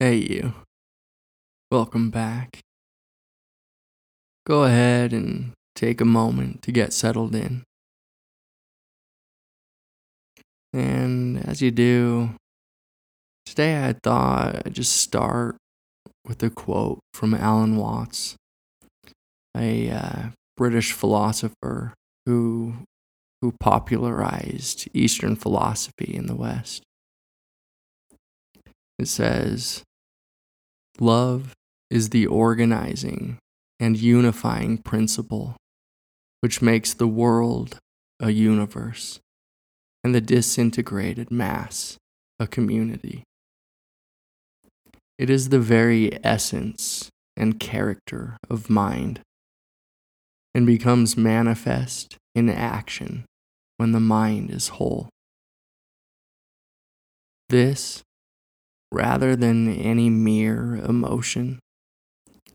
Hey, you. Welcome back. Go ahead and take a moment to get settled in. And as you do, today I thought I'd just start with a quote from Alan Watts, a uh, British philosopher who who popularized Eastern philosophy in the West. It says, Love is the organizing and unifying principle which makes the world a universe and the disintegrated mass a community. It is the very essence and character of mind and becomes manifest in action when the mind is whole. This rather than any mere emotion,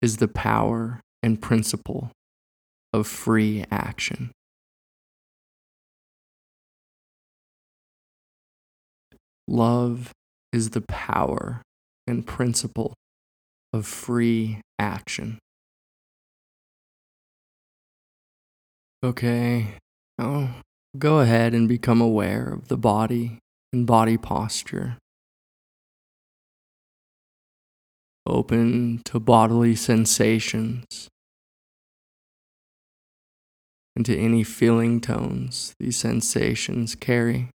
is the power and principle of free action. Love is the power and principle of free action. Okay, now go ahead and become aware of the body and body posture open to bodily sensations and to any feeling tones these sensations carry.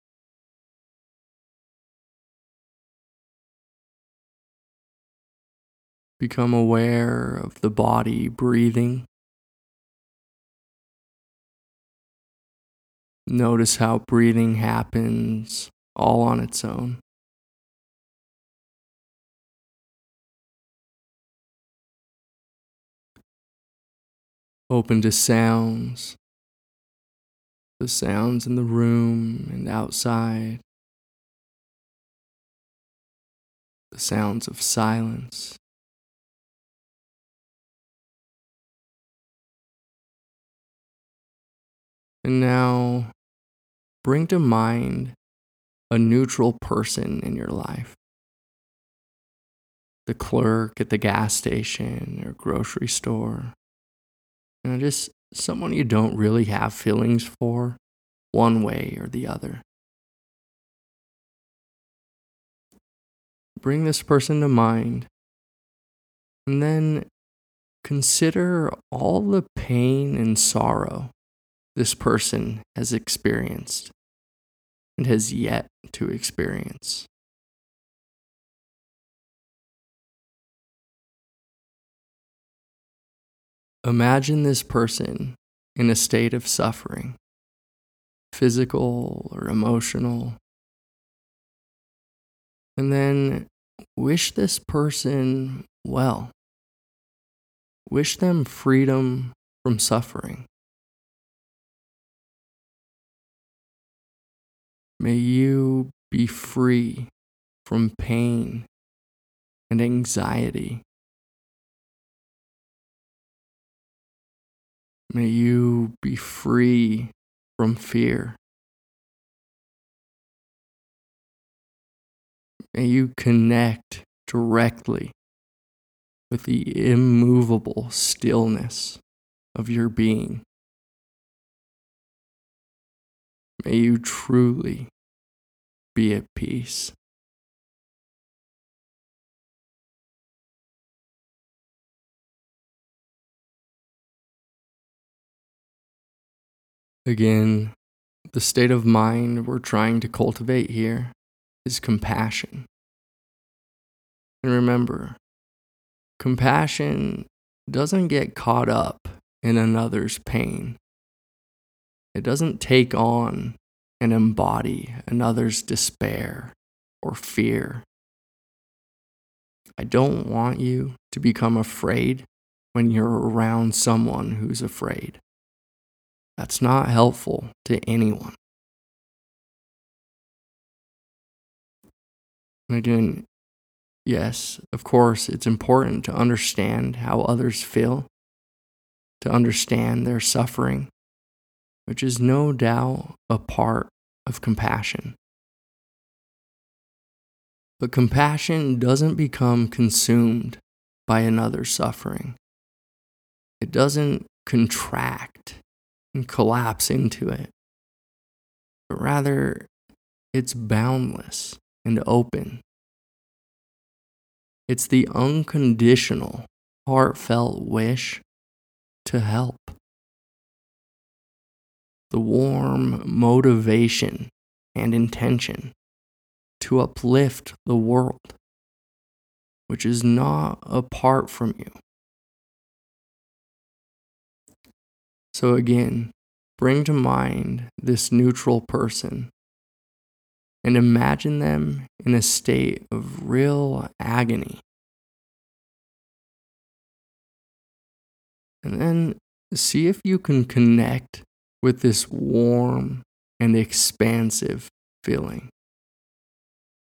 Become aware of the body breathing. Notice how breathing happens all on its own. Open to sounds, the sounds in the room and outside, the sounds of silence. And now bring to mind a neutral person in your life. The clerk at the gas station or grocery store you know, just someone you don't really have feelings for, one way or the other. Bring this person to mind, and then consider all the pain and sorrow this person has experienced and has yet to experience. Imagine this person in a state of suffering, physical or emotional. And then wish this person well. Wish them freedom from suffering. May you be free from pain and anxiety May you be free from fear. May you connect directly with the immovable stillness of your being. May you truly be at peace. Again, the state of mind we're trying to cultivate here is compassion. And remember, compassion doesn't get caught up in another's pain. It doesn't take on and embody another's despair or fear. I don't want you to become afraid when you're around someone who's afraid. That's not helpful to anyone. And again, yes, of course, it's important to understand how others feel, to understand their suffering, which is no doubt a part of compassion. But compassion doesn't become consumed by another's suffering. It doesn't contract and collapse into it, but rather it's boundless and open. It's the unconditional, heartfelt wish to help. The warm motivation and intention to uplift the world, which is not apart from you. So, again, bring to mind this neutral person and imagine them in a state of real agony. And then see if you can connect with this warm and expansive feeling,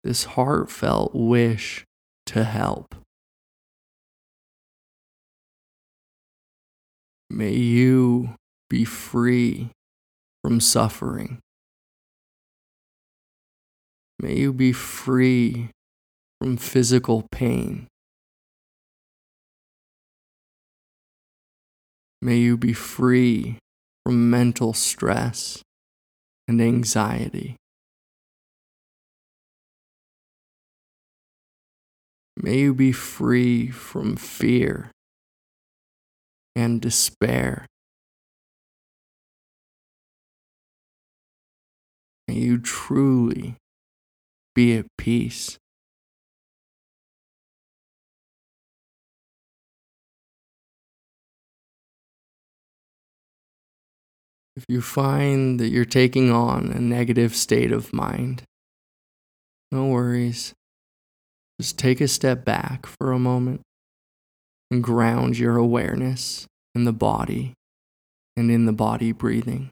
this heartfelt wish to help. May you be free from suffering. May you be free from physical pain. May you be free from mental stress and anxiety. May you be free from fear and despair. May you truly be at peace. If you find that you're taking on a negative state of mind, no worries. Just take a step back for a moment ground your awareness in the body and in the body breathing.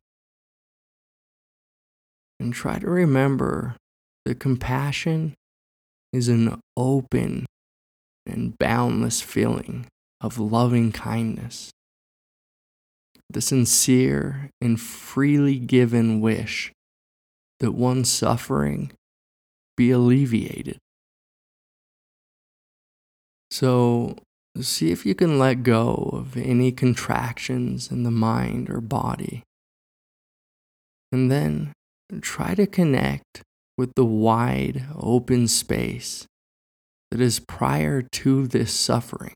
And try to remember that compassion is an open and boundless feeling of loving kindness the sincere and freely given wish that one's suffering be alleviated. So, see if you can let go of any contractions in the mind or body. And then try to connect with the wide open space that is prior to this suffering.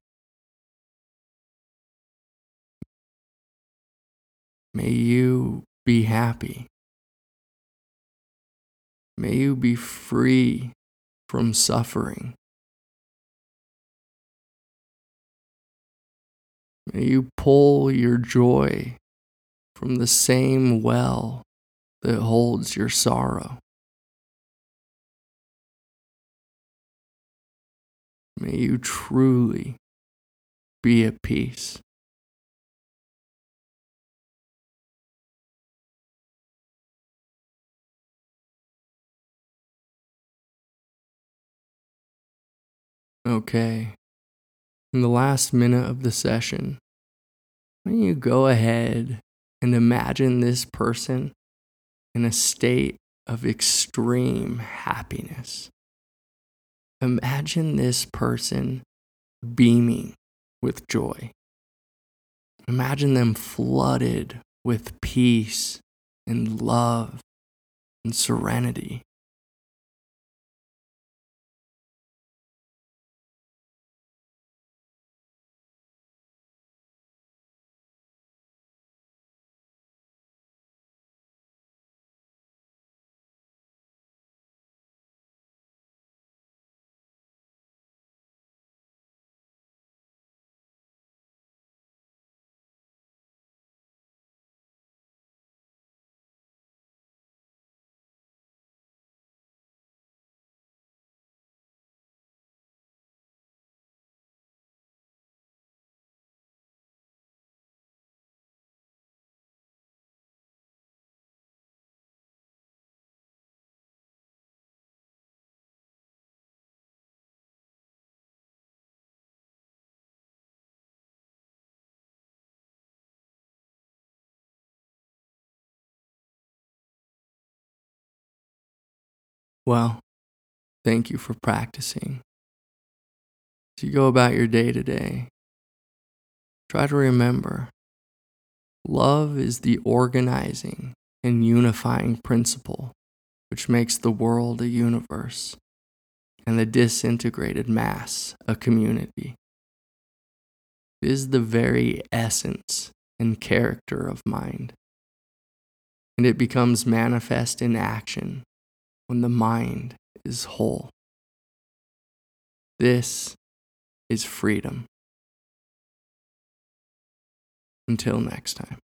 May you be happy. May you be free from suffering. May you pull your joy from the same well that holds your sorrow. May you truly be at peace. Okay. In the last minute of the session, why don't you go ahead and imagine this person in a state of extreme happiness? Imagine this person beaming with joy. Imagine them flooded with peace and love and serenity. Well, Thank you for practicing. As you go about your day to day, try to remember love is the organizing and unifying principle which makes the world a universe and the disintegrated mass a community. It is the very essence and character of mind, and it becomes manifest in action when the mind is whole. This is freedom. Until next time.